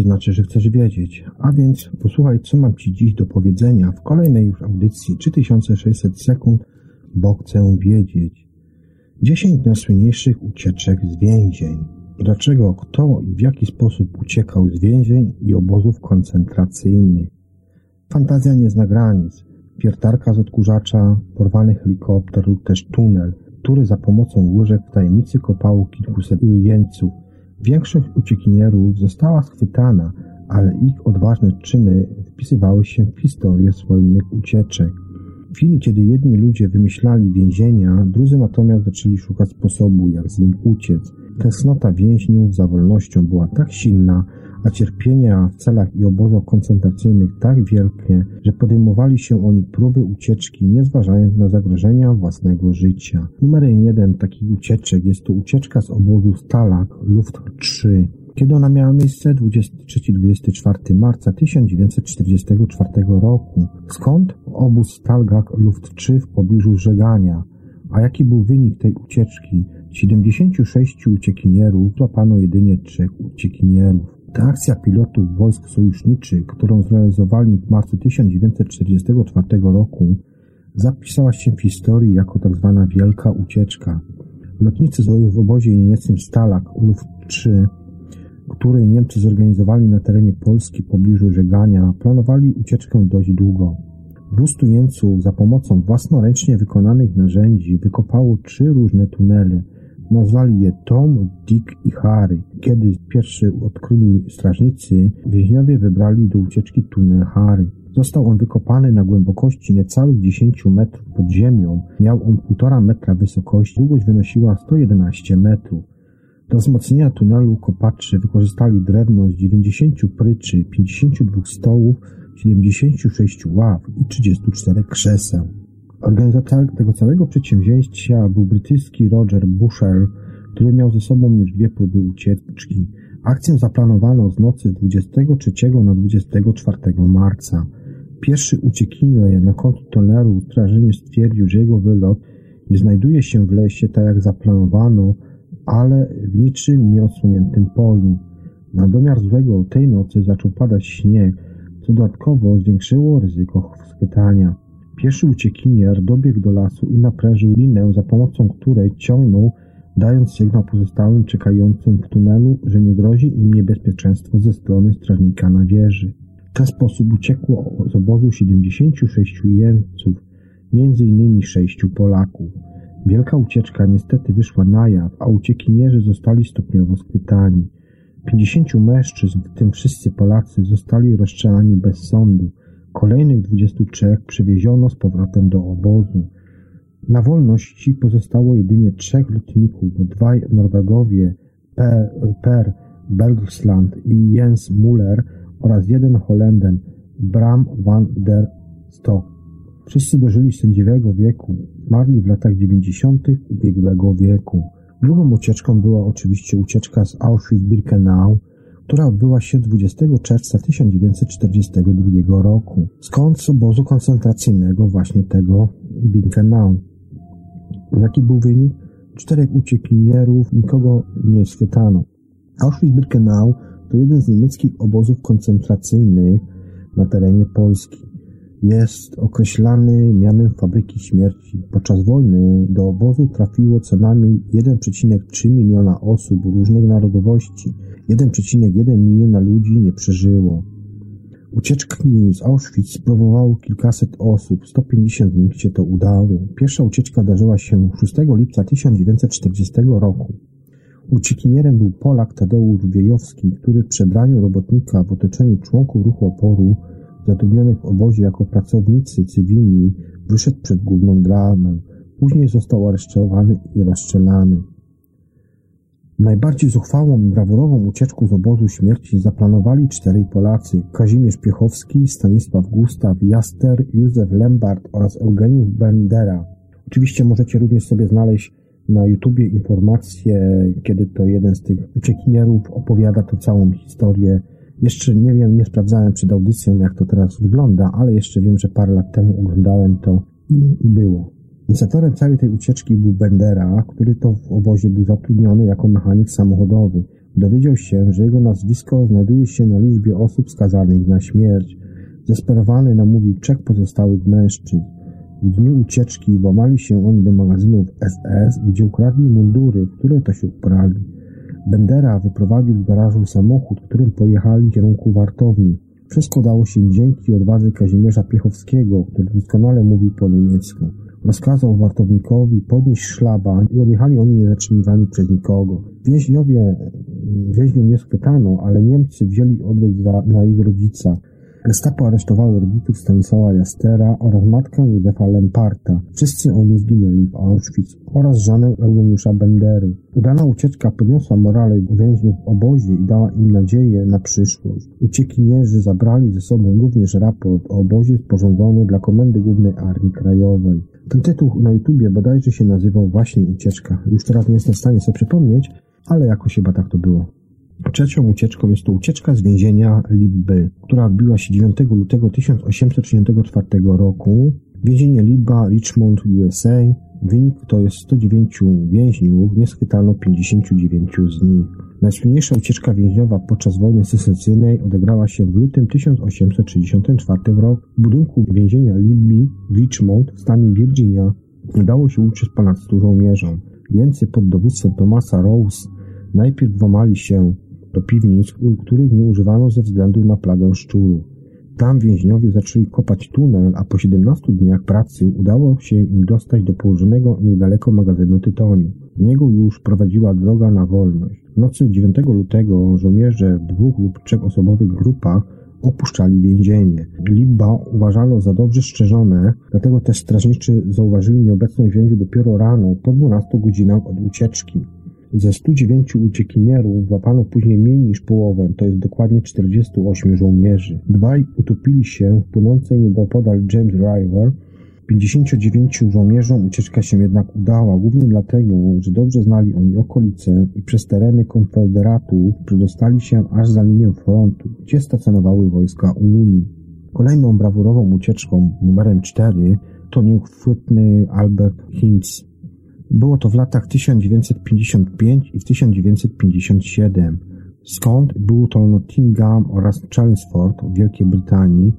to znaczy, że chcesz wiedzieć. A więc posłuchaj, co mam Ci dziś do powiedzenia w kolejnej już audycji 3600 sekund, bo chcę wiedzieć. 10 najsłynniejszych ucieczek z więzień. Dlaczego, kto i w jaki sposób uciekał z więzień i obozów koncentracyjnych. Fantazja nie zna granic. Piertarka z odkurzacza, porwany helikopter lub też tunel, który za pomocą łyżek w tajemnicy kopało kilkuset jeńców. Większość uciekinierów została schwytana, ale ich odważne czyny wpisywały się w historię słynnych ucieczek. W chwili, kiedy jedni ludzie wymyślali więzienia, drudzy natomiast zaczęli szukać sposobu, jak z nich uciec. Tęsknota więźniów za wolnością była tak silna, a cierpienia w celach i obozach koncentracyjnych tak wielkie, że podejmowali się oni próby ucieczki, nie zważając na zagrożenia własnego życia. Numerem jeden takich ucieczek jest to ucieczka z obozu Stalag Luft 3. Kiedy ona miała miejsce 23-24 marca 1944 roku. Skąd? Obóz Stalgach Luft 3 w pobliżu Żegania. A jaki był wynik tej ucieczki? 76 uciekinierów, złapano jedynie trzech uciekinierów. Ta akcja pilotów wojsk sojuszniczych, którą zrealizowali w marcu 1944 roku, zapisała się w historii jako tzw. Tak Wielka Ucieczka. Lotnicy w obozie niemieckim Stalag Luft 3, który Niemcy zorganizowali na terenie Polski w pobliżu Żegania, planowali ucieczkę dość długo. 200 Niemców za pomocą własnoręcznie wykonanych narzędzi wykopało trzy różne tunele, Nazwali je Tom, Dick i Harry. Kiedy pierwszy odkryli strażnicy, więźniowie wybrali do ucieczki tunel Harry. Został on wykopany na głębokości niecałych 10 metrów pod ziemią. Miał on 1,5 metra wysokości, długość wynosiła 111 metrów. Do wzmocnienia tunelu kopaczy wykorzystali drewno z 90 pryczy, 52 stołów, 76 ław i 34 krzeseł. Organizatorem tego całego przedsięwzięcia był brytyjski Roger Busher, który miał ze sobą już dwie próby ucieczki. Akcję zaplanowano z nocy 23 na 24 marca. Pierwszy uciekinier na końcu tunelu strażenie stwierdził, że jego wylot nie znajduje się w lesie tak jak zaplanowano, ale w niczym nieodsłoniętym polu. Na domiar złego tej nocy zaczął padać śnieg, co dodatkowo zwiększyło ryzyko schwytania. Pieszy uciekinier dobiegł do lasu i naprężył linę, za pomocą której ciągnął, dając sygnał pozostałym czekającym w tunelu, że nie grozi im niebezpieczeństwo ze strony strażnika na wieży. W ten sposób uciekło z obozu 76 jeńców, innymi sześciu Polaków. Wielka ucieczka niestety wyszła na jaw, a uciekinierzy zostali stopniowo schwytani. 50 mężczyzn, w tym wszyscy Polacy, zostali rozstrzelani bez sądu, Kolejnych 23 przywieziono z powrotem do obozu. Na wolności pozostało jedynie trzech lotników, dwaj Norwegowie, Per, per Bergsland i Jens Muller oraz jeden Holenden, Bram van der Stok. Wszyscy dożyli sędziwego wieku, zmarli w latach 90. ubiegłego wieku. Drugą ucieczką była oczywiście ucieczka z Auschwitz-Birkenau, która odbyła się 20 czerwca 1942 roku. Skąd z obozu koncentracyjnego właśnie tego Birkenau. Jaki był wynik? czterech uciekinierów, nikogo nie schwytano. Auschwitz-Birkenau to jeden z niemieckich obozów koncentracyjnych na terenie Polski. Jest określany mianem fabryki śmierci. Podczas wojny do obozu trafiło co najmniej 1,3 miliona osób różnych narodowości. 1,1 miliona ludzi nie przeżyło. Ucieczki z Auschwitz spróbowało kilkaset osób, 150 z nich się to udało. Pierwsza ucieczka wydarzyła się 6 lipca 1940 roku. Uciekinierem był Polak Tadeusz Wiejowski, który w przebraniu robotnika w otoczeniu członków ruchu oporu zatrudnionych w obozie jako pracownicy cywilni wyszedł przed główną bramę. Później został aresztowany i rozstrzelany. Najbardziej zuchwałą i brawurową ucieczką z obozu śmierci zaplanowali czterej Polacy Kazimierz Piechowski, Stanisław Gustaw Jaster, Józef Lembart oraz Eugeniusz Bendera. Oczywiście możecie również sobie znaleźć na YouTubie informacje, kiedy to jeden z tych uciekinierów opowiada to całą historię. Jeszcze nie wiem, nie sprawdzałem przed audycją, jak to teraz wygląda, ale jeszcze wiem, że parę lat temu oglądałem to i było. Inicjatorem całej tej ucieczki był Bendera, który to w obozie był zatrudniony jako mechanik samochodowy. Dowiedział się, że jego nazwisko znajduje się na liczbie osób skazanych na śmierć. Zesperowany namówił trzech pozostałych mężczyzn. W dniu ucieczki włamali się oni do magazynów SS, gdzie ukradli mundury, które to się uprali. Bendera wyprowadził z garażu samochód, którym pojechali w kierunku wartowni. Wszystko dało się dzięki odwadze Kazimierza Piechowskiego, który doskonale mówił po niemiecku. Rozkazał wartownikowi podnieść szlaban i odjechali oni niezatrzymywani przez nikogo. Więźniowie, więźniów nie schwytano, ale Niemcy wzięli odwet za, na ich rodzica. Gestapo aresztowało rodziców Stanisława Jastera oraz matkę Józefa Lemparta. Wszyscy oni zginęli w Auschwitz oraz żonę Eugeniusza Bendery. Udana ucieczka podniosła morale więźniów w obozie i dała im nadzieję na przyszłość. Uciekinierzy zabrali ze sobą również raport o obozie sporządzony dla Komendy Głównej Armii Krajowej. Ten tytuł na YouTubie bodajże się nazywał właśnie Ucieczka. Już teraz nie jestem w stanie sobie przypomnieć, ale jakoś chyba tak to było. Trzecią ucieczką jest to ucieczka z więzienia Libby, która odbyła się 9 lutego 1864 roku. Więzienie Libba, Richmond, USA. Wynik to jest 109 więźniów, nie schwytano 59 z nich. Najsłynniejsza ucieczka więźniowa podczas wojny secesyjnej odegrała się w lutym 1864 roku w budynku więzienia Libby w Richmond w stanie Virginia. Udało się uciec ponad 100 żołnierzom. Więcej pod dowództwem Thomasa Rose najpierw włamali się do piwnic, których nie używano ze względu na plagę szczurów. Tam więźniowie zaczęli kopać tunel, a po 17 dniach pracy udało się im dostać do położonego niedaleko magazynu tytoniu. Z niego już prowadziła droga na wolność. W nocy 9 lutego żołnierze w dwóch lub trzech osobowych grupach opuszczali więzienie. Libba uważano za dobrze strzeżone, dlatego też strażniczy zauważyli nieobecność więźniów dopiero rano, po 12 godzinach od ucieczki. Ze 109 uciekinierów złapano później mniej niż połowę, to jest dokładnie 48 żołnierzy. Dwaj utopili się w płynącej niedopodal James River. 59 żołnierzom ucieczka się jednak udała, głównie dlatego, że dobrze znali oni okolice i przez tereny konfederatów przedostali się aż za linię frontu, gdzie stacjonowały wojska Unii. Kolejną brawurową ucieczką numerem 4 to nieuchwytny Albert Hintz, było to w latach 1955 i w 1957. Skąd był to Nottingham oraz Chelmsford w Wielkiej Brytanii.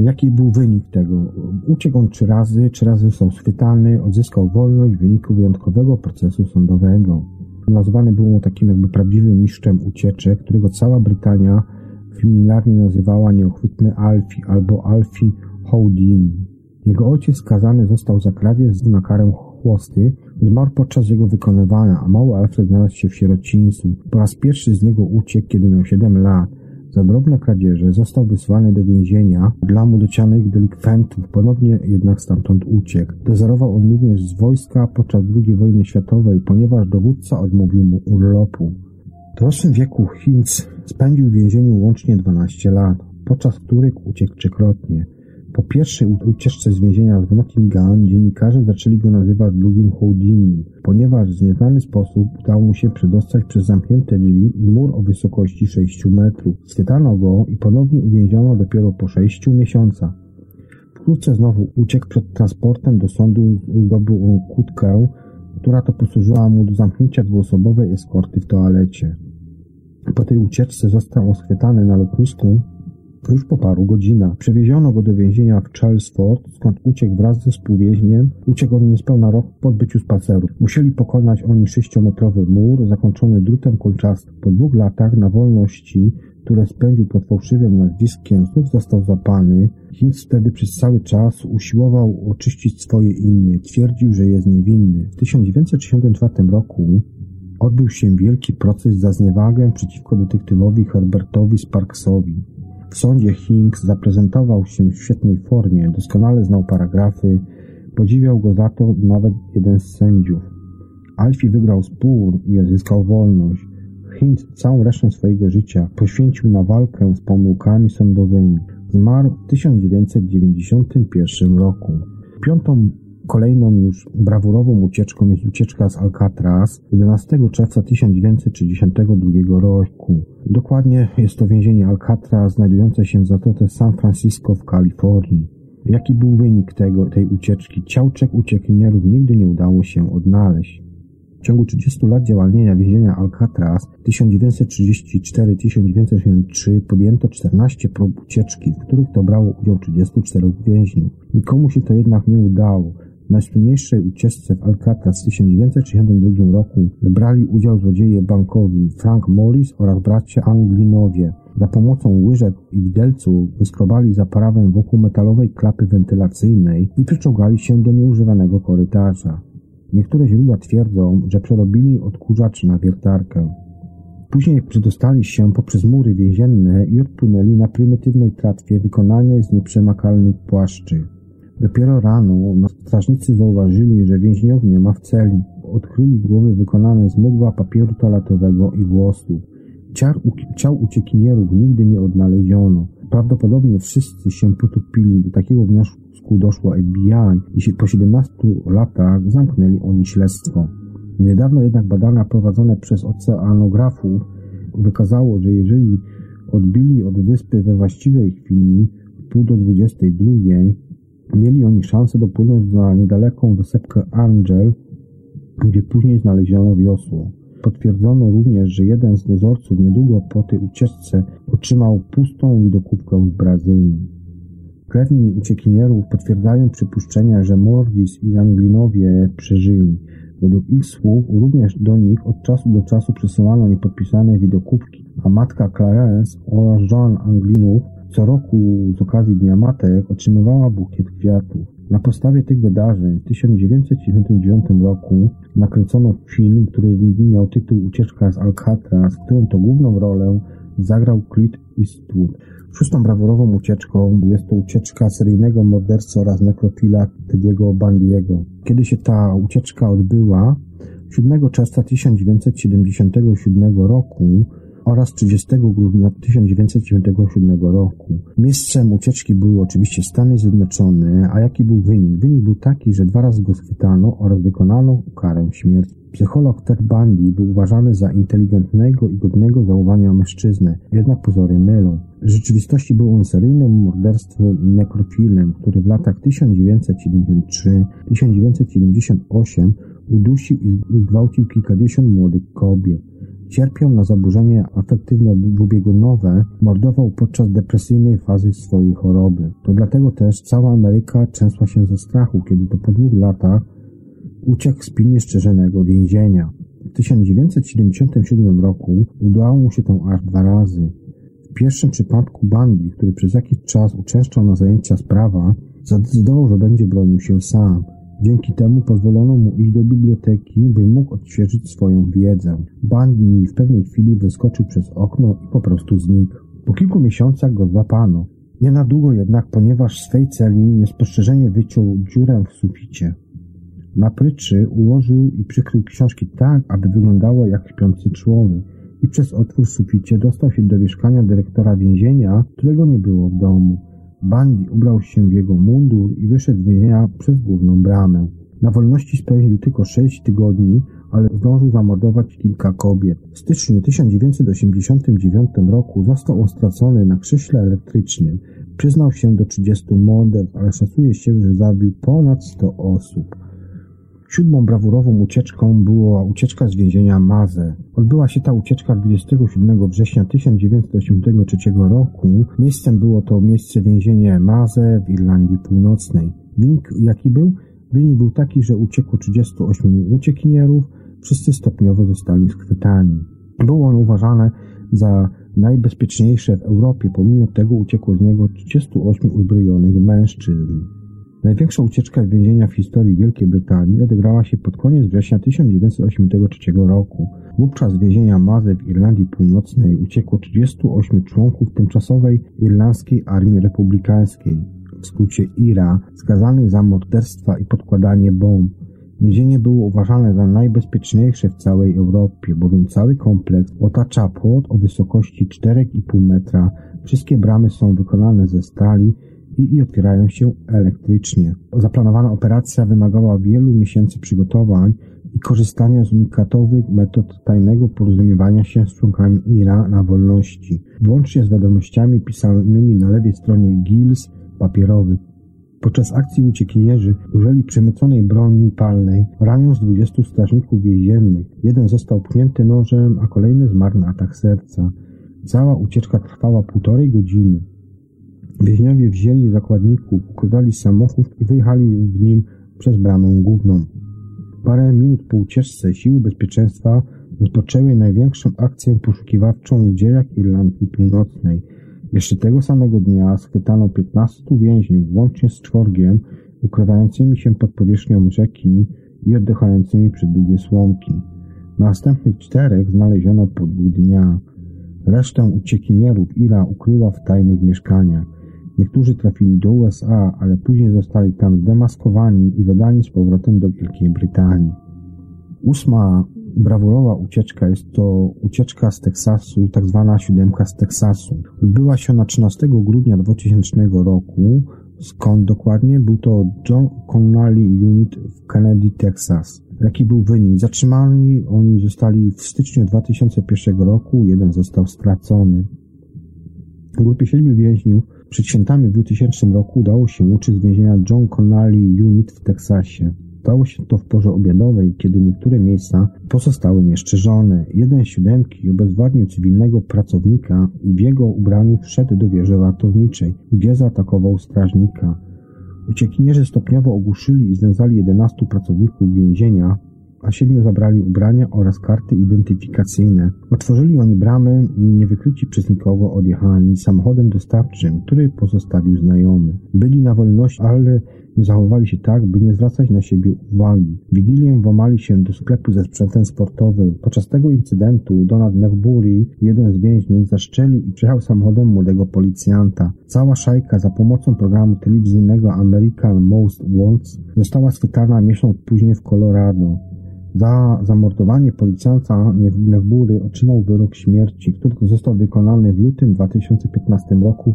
Jaki był wynik tego? Uciekł on trzy razy, trzy razy został schwytany, odzyskał wolność w wyniku wyjątkowego procesu sądowego. Nazwany był on takim jakby prawdziwym mistrzem ucieczek, którego cała Brytania familiarnie nazywała nieuchwytny Alfie albo Alfie Houdini. Jego ojciec skazany został za kradzież na karę chłosty, Zmarł podczas jego wykonywania, a mały Alfred znalazł się w sierocińcu. Po raz pierwszy z niego uciekł, kiedy miał 7 lat. Za drobne kradzieże został wysłany do więzienia dla młodocianych delikwentów, ponownie jednak stamtąd uciekł. Dezorował on również z wojska podczas II wojny światowej, ponieważ dowódca odmówił mu urlopu. W dorosłym wieku Hinz spędził w więzieniu łącznie 12 lat, podczas których uciekł trzykrotnie. Po pierwszej ucieczce z więzienia w Nottingham dziennikarze zaczęli go nazywać drugim Houdini, ponieważ w nieznany sposób udało mu się przedostać przez zamknięte drzwi i mur o wysokości 6 metrów. Schwytano go i ponownie uwięziono dopiero po 6 miesiącach. Wkrótce znowu uciekł przed transportem do sądu, zdobył kłódkę która to posłużyła mu do zamknięcia dwuosobowej eskorty w toalecie. Po tej ucieczce został schwytany na lotnisku już po paru godzinach. Przewieziono go do więzienia w Chelmsford, skąd uciekł wraz ze współwięźniem. Uciekł on niespełna rok po odbyciu spaceru. Musieli pokonać oni sześciometrowy mur, zakończony drutem kolczastym. Po dwóch latach na wolności, które spędził pod fałszywym nazwiskiem, znów został zapany. Hinks wtedy przez cały czas usiłował oczyścić swoje imię. Twierdził, że jest niewinny. W 1964 roku odbył się wielki proces za zniewagę przeciwko detektywowi Herbertowi Sparksowi. W sądzie Hinks zaprezentował się w świetnej formie, doskonale znał paragrafy, podziwiał go za to nawet jeden z sędziów. Alfie wygrał spór i odzyskał wolność. Hinks całą resztę swojego życia poświęcił na walkę z pomyłkami sądowymi. Zmarł w 1991 roku. Piątą Kolejną już brawurową ucieczką jest ucieczka z Alcatraz 11 czerwca 1962 roku. Dokładnie jest to więzienie Alcatraz znajdujące się w zatoce San Francisco w Kalifornii. Jaki był wynik tego, tej ucieczki? Ciał trzech uciekinierów nigdy nie udało się odnaleźć. W ciągu 30 lat działania więzienia Alcatraz 1934-1963 podjęto 14 prób ucieczki, w których to brało udział 34 więźniów. Nikomu się to jednak nie udało. W najsłynniejszej ucieczce w Alcatraz w 1962 roku brali udział złodzieje bankowi Frank Morris oraz bracia Anglinowie. Za pomocą łyżek i widelców wyskrobali zaprawę wokół metalowej klapy wentylacyjnej i przyczołgali się do nieużywanego korytarza. Niektóre źródła twierdzą, że przerobili odkurzacz na wiertarkę. Później przedostali się poprzez mury więzienne i odpłynęli na prymitywnej tratwie wykonanej z nieprzemakalnych płaszczy. Dopiero rano strażnicy zauważyli, że więźniów nie ma w celi. Odkryli głowy wykonane z mydła, papieru toaletowego i włosów. Ciar, ciał uciekinierów nigdy nie odnaleziono. Prawdopodobnie wszyscy się potopili. Do takiego wniosku doszło FBI i po 17 latach zamknęli oni śledztwo. Niedawno jednak badania prowadzone przez oceanografów wykazało, że jeżeli odbili od wyspy we właściwej chwili, pół do 22, Mieli oni szansę dopłynąć na niedaleką wysepkę Angel, gdzie później znaleziono wiosło. Potwierdzono również, że jeden z dozorców niedługo po tej ucieczce otrzymał pustą widokówkę w Brazylii. Krewni uciekinierów potwierdzają przypuszczenia, że Morris i Anglinowie przeżyli. Według ich słów również do nich od czasu do czasu przesyłano niepodpisane widokówki, a matka Clarence oraz John Anglinów co roku z okazji Dnia Matek otrzymywała bukiet kwiatów. Na podstawie tych wydarzeń w 1979 roku nakręcono film, który miał tytuł Ucieczka z Alcatraz, w którym to główną rolę zagrał Clint Eastwood. Szóstą brawurową ucieczką jest to ucieczka seryjnego mordercy oraz nekrofila Tediego Bandiego. Kiedy się ta ucieczka odbyła, 7 czerwca 1977 roku oraz 30 grudnia 1997 roku. Miejscem ucieczki były oczywiście Stany Zjednoczone, a jaki był wynik? Wynik był taki, że dwa razy go schwytano oraz wykonano karę śmierci. Psycholog Ted Bundy był uważany za inteligentnego i godnego zaufania mężczyznę, jednak pozory mylą. W rzeczywistości był on seryjnym morderstwem i nekrofilem, który w latach 1973-1978 udusił i zgwałcił kilkadziesiąt młodych kobiet. Cierpiał na zaburzenie afektywne dwubiegunowe, mordował podczas depresyjnej fazy swojej choroby. To dlatego też cała Ameryka trzęsła się ze strachu, kiedy to po dwóch latach uciekł z pilnie szczerzonego więzienia. W 1977 roku udało mu się to aż dwa razy. W pierwszym przypadku Bundy, który przez jakiś czas uczęszczał na zajęcia z prawa, zadecydował, że będzie bronił się sam. Dzięki temu pozwolono mu iść do biblioteki, by mógł odświeżyć swoją wiedzę. Bundy w pewnej chwili wyskoczył przez okno i po prostu znikł. Po kilku miesiącach go złapano. Nie na długo jednak, ponieważ w swej celi niespostrzeżenie wyciął dziurę w suficie. Na pryczy ułożył i przykrył książki tak, aby wyglądało jak śpiący człowiek i przez otwór w suficie dostał się do mieszkania dyrektora więzienia, którego nie było w domu. Bundy ubrał się w jego mundur i wyszedł z więzienia przez główną bramę. Na wolności spędził tylko sześć tygodni, ale zdążył zamordować kilka kobiet. W styczniu 1989 roku został on stracony na krześle elektrycznym. Przyznał się do 30 morderstw, ale szacuje się, że zabił ponad 100 osób. Siódmą brawurową ucieczką była ucieczka z więzienia Maze. Odbyła się ta ucieczka 27 września 1983 roku. Miejscem było to miejsce więzienie Maze w Irlandii Północnej. Wynik jaki był? Wynik był taki, że uciekło 38 uciekinierów, wszyscy stopniowo zostali schwytani. Było ono uważane za najbezpieczniejsze w Europie, pomimo tego uciekło z niego 38 uzbrojonych mężczyzn. Największa ucieczka z więzienia w historii Wielkiej Brytanii odegrała się pod koniec września 1983 roku. Wówczas z więzienia Maze w Irlandii Północnej uciekło 38 członków tymczasowej Irlandzkiej Armii Republikańskiej, w skrócie IRA, skazanych za morderstwa i podkładanie bomb. Więzienie było uważane za najbezpieczniejsze w całej Europie, bowiem cały kompleks otacza płot o wysokości 4,5 metra. Wszystkie bramy są wykonane ze stali i, i otwierają się elektrycznie. Zaplanowana operacja wymagała wielu miesięcy przygotowań i korzystania z unikatowych metod tajnego porozumiewania się z członkami IRA na wolności, włącznie z wiadomościami pisanymi na lewej stronie gils papierowych. Podczas akcji uciekinierzy użyli przemyconej broni palnej, raniąc 20 strażników więziennych. Jeden został pchnięty nożem, a kolejny zmarł na atak serca. Cała ucieczka trwała półtorej godziny. Więźniowie wzięli zakładników, ukradali samochód i wyjechali w nim przez bramę główną. Parę minut po ucieczce siły bezpieczeństwa rozpoczęły największą akcję poszukiwawczą w dziejach Irlandii Północnej. Jeszcze tego samego dnia schwytano 15 więźniów, łącznie z czworgiem, ukrywającymi się pod powierzchnią rzeki i oddychającymi przed długie słomki. Następnych czterech znaleziono po dwóch dniach. Resztę uciekinierów Ira ukryła w tajnych mieszkaniach. Niektórzy trafili do USA, ale później zostali tam zdemaskowani i wydani z powrotem do Wielkiej Brytanii. Ósma brawurowa ucieczka jest to ucieczka z Teksasu, tak zwana siódemka z Teksasu. Odbyła się na 13 grudnia 2000 roku. Skąd dokładnie? Był to John Connolly Unit w Kennedy, Texas. Jaki był wynik? Zatrzymani oni zostali w styczniu 2001 roku, jeden został stracony. W grupie siedmiu więźniów przed świętami w 2000 roku udało się uczyć z więzienia John Connolly Unit w Teksasie. Stało się to w porze obiadowej, kiedy niektóre miejsca pozostały nieszczerzone. Jeden z siódemki obezwładnił cywilnego pracownika i w jego ubraniu wszedł do wieży ratowniczej, gdzie zaatakował strażnika. Uciekinierzy stopniowo ogłuszyli i znęcali 11 pracowników więzienia, a siedmiu zabrali ubrania oraz karty identyfikacyjne. Otworzyli oni bramę i niewykryci przez nikogo odjechali samochodem dostawczym, który pozostawił znajomy. Byli na wolności, ale nie zachowali się tak, by nie zwracać na siebie uwagi. Wigilię włamali się do sklepu ze sprzętem sportowym. Podczas tego incydentu Donald McBury, jeden z więźniów, zaszczelił i przejechał samochodem młodego policjanta. Cała szajka za pomocą programu telewizyjnego American Most Wanted została schwytana miesiąc później w Colorado. Za zamordowanie policjanta Newbury otrzymał wyrok śmierci, który został wykonany w lutym 2015 roku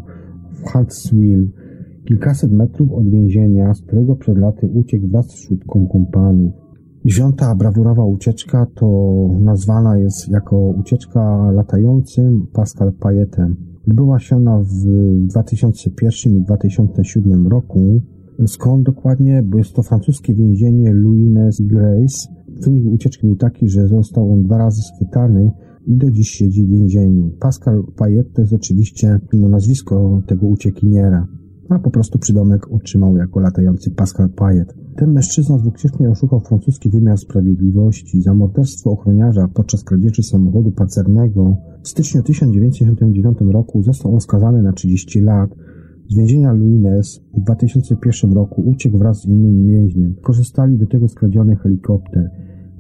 w Huntsville, kilkaset metrów od więzienia, z którego przed laty uciekł wraz z szóstką kompanów. Dziewiąta brawurowa ucieczka to nazwana jest jako ucieczka latającym Pascal Payetem. Odbyła się ona w 2001 i 2007 roku. Skąd dokładnie? Bo jest to francuskie więzienie Louines Grace, Wynik ucieczki był taki, że został on dwa razy schwytany i do dziś siedzi w więzieniu. Pascal Payet to jest oczywiście no, nazwisko tego uciekiniera, a po prostu przydomek otrzymał jako latający Pascal Payet. Ten mężczyzna dwukrotnie oszukał francuski wymiar sprawiedliwości za morderstwo ochroniarza podczas kradzieży samochodu pancernego. W styczniu 1979 roku został on skazany na 30 lat, z więzienia Luines w 2001 roku uciekł wraz z innym więźniem. Korzystali do tego skradziony helikopter.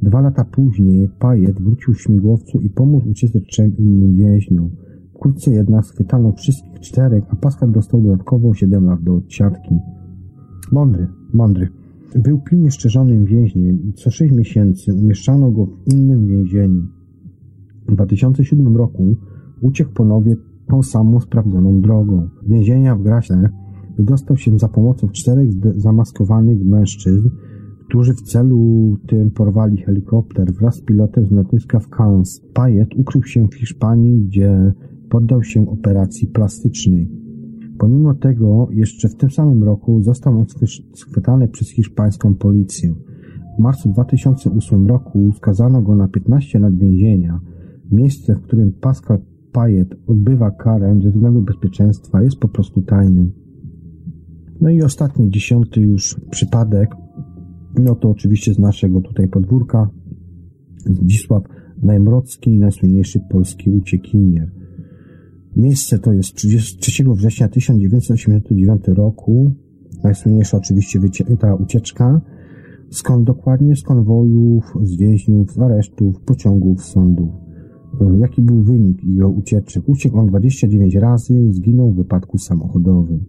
Dwa lata później Pajet wrócił w śmigłowcu i pomógł uciec trzem innym więźniom. Wkrótce jednak schwytano wszystkich czterech, a Pascal dostał dodatkowo 7 lat do odsiadki. Mądry, mądry. Był pilnie szczerzonym więźniem i co 6 miesięcy umieszczano go w innym więzieniu. W 2007 roku uciekł ponownie tą samą sprawdzoną drogą. Z więzienia w Graśle wydostał się za pomocą czterech zamaskowanych mężczyzn, którzy w celu tym porwali helikopter wraz z pilotem z lotniska w Cannes. Payet ukrył się w Hiszpanii, gdzie poddał się operacji plastycznej. Pomimo tego, jeszcze w tym samym roku został on schwytany przez hiszpańską policję. W marcu 2008 roku skazano go na 15 lat więzienia. Miejsce, w którym Pascal Payet odbywa karę ze względu bezpieczeństwa jest po prostu tajnym. No i ostatni, dziesiąty już przypadek, no to oczywiście z naszego tutaj podwórka, Zdzisław Najmrocki, najsłynniejszy polski uciekinier. Miejsce to jest 3 września 1989 roku. Najsłynniejsza oczywiście ta ucieczka. Skąd dokładnie? Z konwojów, z więźniów, z aresztów, pociągów, sądów. Jaki był wynik jego ucieczek? Uciekł on 29 razy, zginął w wypadku samochodowym.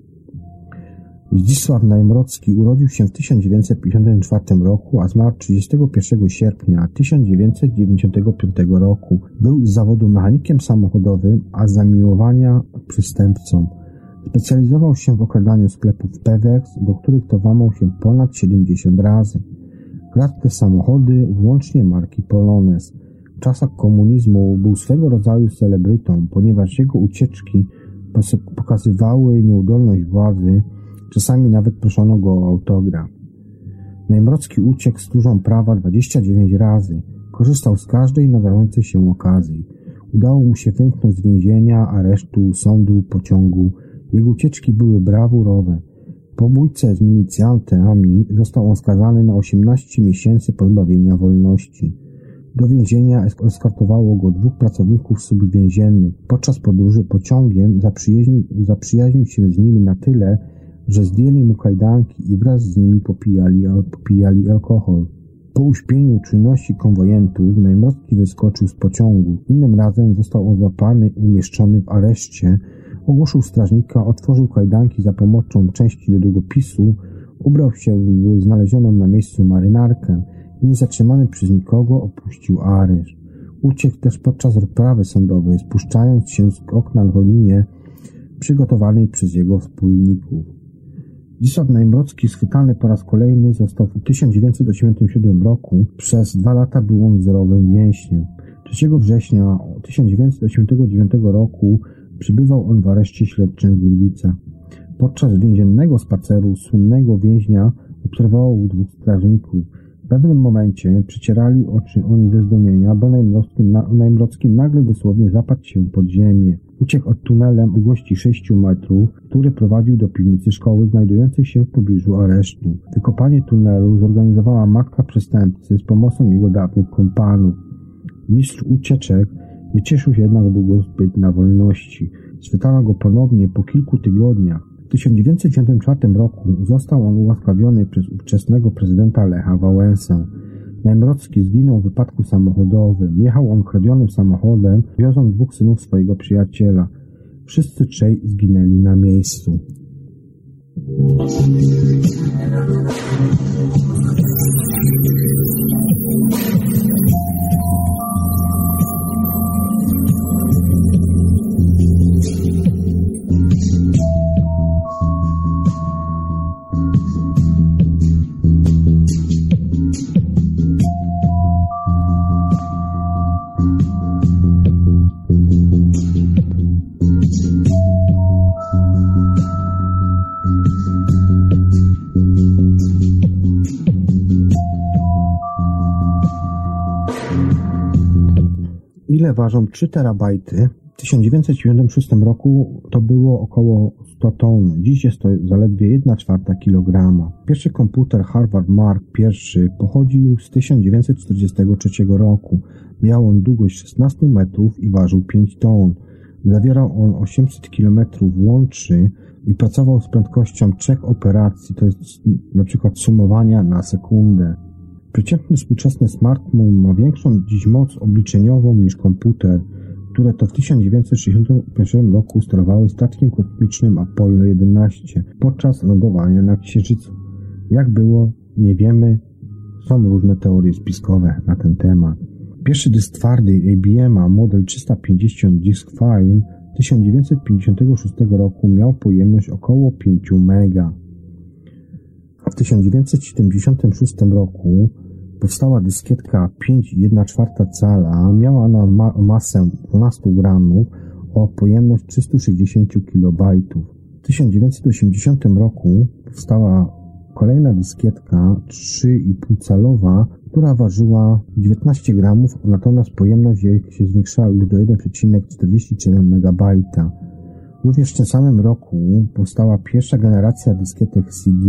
Zdzisław Najmrocki urodził się w 1954 roku, a zmarł 31 sierpnia 1995 roku. Był z zawodu mechanikiem samochodowym, a z zamiłowania przystępcą. Specjalizował się w okradaniu sklepów Pewex, do których to włamał się ponad 70 razy. Kradł te samochody, włącznie marki Polones. Czasach komunizmu był swego rodzaju celebrytą, ponieważ jego ucieczki pokazywały nieudolność władzy, Czasami nawet proszono go o autograf. Najmrocki uciekł z dużą prawa 29 razy. Korzystał z każdej nadarzającej się okazji. Udało mu się wymknąć z więzienia, aresztu, sądu, pociągu. Jego ucieczki były brawurowe. Po bójce z milicjantami został on skazany na 18 miesięcy pozbawienia wolności. Do więzienia eskortowało go dwóch pracowników służb więziennych. Podczas podróży pociągiem zaprzyjaźnił, zaprzyjaźnił się z nimi na tyle, że zdjęli mu kajdanki i wraz z nimi popijali, popijali alkohol. Po uśpieniu czynności konwojentów Najmocki wyskoczył z pociągu. Innym razem został on złapany i umieszczony w areszcie. Ogłoszył strażnika, otworzył kajdanki za pomocą części do długopisu, ubrał się w znalezioną na miejscu marynarkę niezatrzymany przez nikogo opuścił areszt. Uciekł też podczas rozprawy sądowej, spuszczając się z okna w linie przygotowanej przez jego wspólników. Zdzisław Najmrocki, schwytany po raz kolejny, został w 1987 roku. Przez dwa lata był on wzorowym więźniem. 3 września 1989 roku przybywał on w areszcie śledczym w Gliwicach. Podczas więziennego spaceru słynnego więźnia obserwował dwóch strażników. Pewnym momencie przecierali oczy oni ze zdumienia, bo Najmrocki, na, Najmrocki nagle dosłownie zapadł się pod ziemię. Uciekł od tunelem długości 6 metrów, który prowadził do piwnicy szkoły znajdującej się w pobliżu aresztu. Wykopanie tunelu zorganizowała matka przestępcy z pomocą jego dawnych kompanów. Mistrz ucieczek nie cieszył się jednak długo zbyt na wolności. Schwytano go ponownie po kilku tygodniach. W 1994 roku został on ułaskawiony przez ówczesnego prezydenta Lecha Wałęsę. Najmrocki zginął w wypadku samochodowym. Jechał on kradzionym samochodem, wioząc dwóch synów swojego przyjaciela. Wszyscy trzej zginęli na miejscu. Ile ważą 3 terabajty? W 1996 roku to było około 100 ton. Dziś jest to zaledwie 1 czwarta kilograma. Pierwszy komputer Harvard Mark I pochodził z 1943 roku. Miał on długość 16 metrów i ważył 5 ton. Zawierał on 800 km łączy i pracował z prędkością trzech operacji, to jest na przykład sumowania na sekundę. Przeciętny współczesny smartfon ma większą dziś moc obliczeniową niż komputer, które to w 1961 roku sterowały statkiem kosmicznym Apollo 11 podczas lądowania na Księżycu. Jak było, nie wiemy. Są różne teorie spiskowe na ten temat. Pierwszy dysk twardy IBM, model 350 Disk File 1956 roku miał pojemność około 5 MB. W 1976 roku powstała dyskietka 5,1 cala. Miała ona ma masę 12 gramów o pojemność 360 KB. W 1980 roku powstała kolejna dyskietka 3,5 calowa, która ważyła 19 gramów, natomiast pojemność jej się zwiększała już do 1,47 MB. Również w tym samym roku powstała pierwsza generacja dyskietek CD,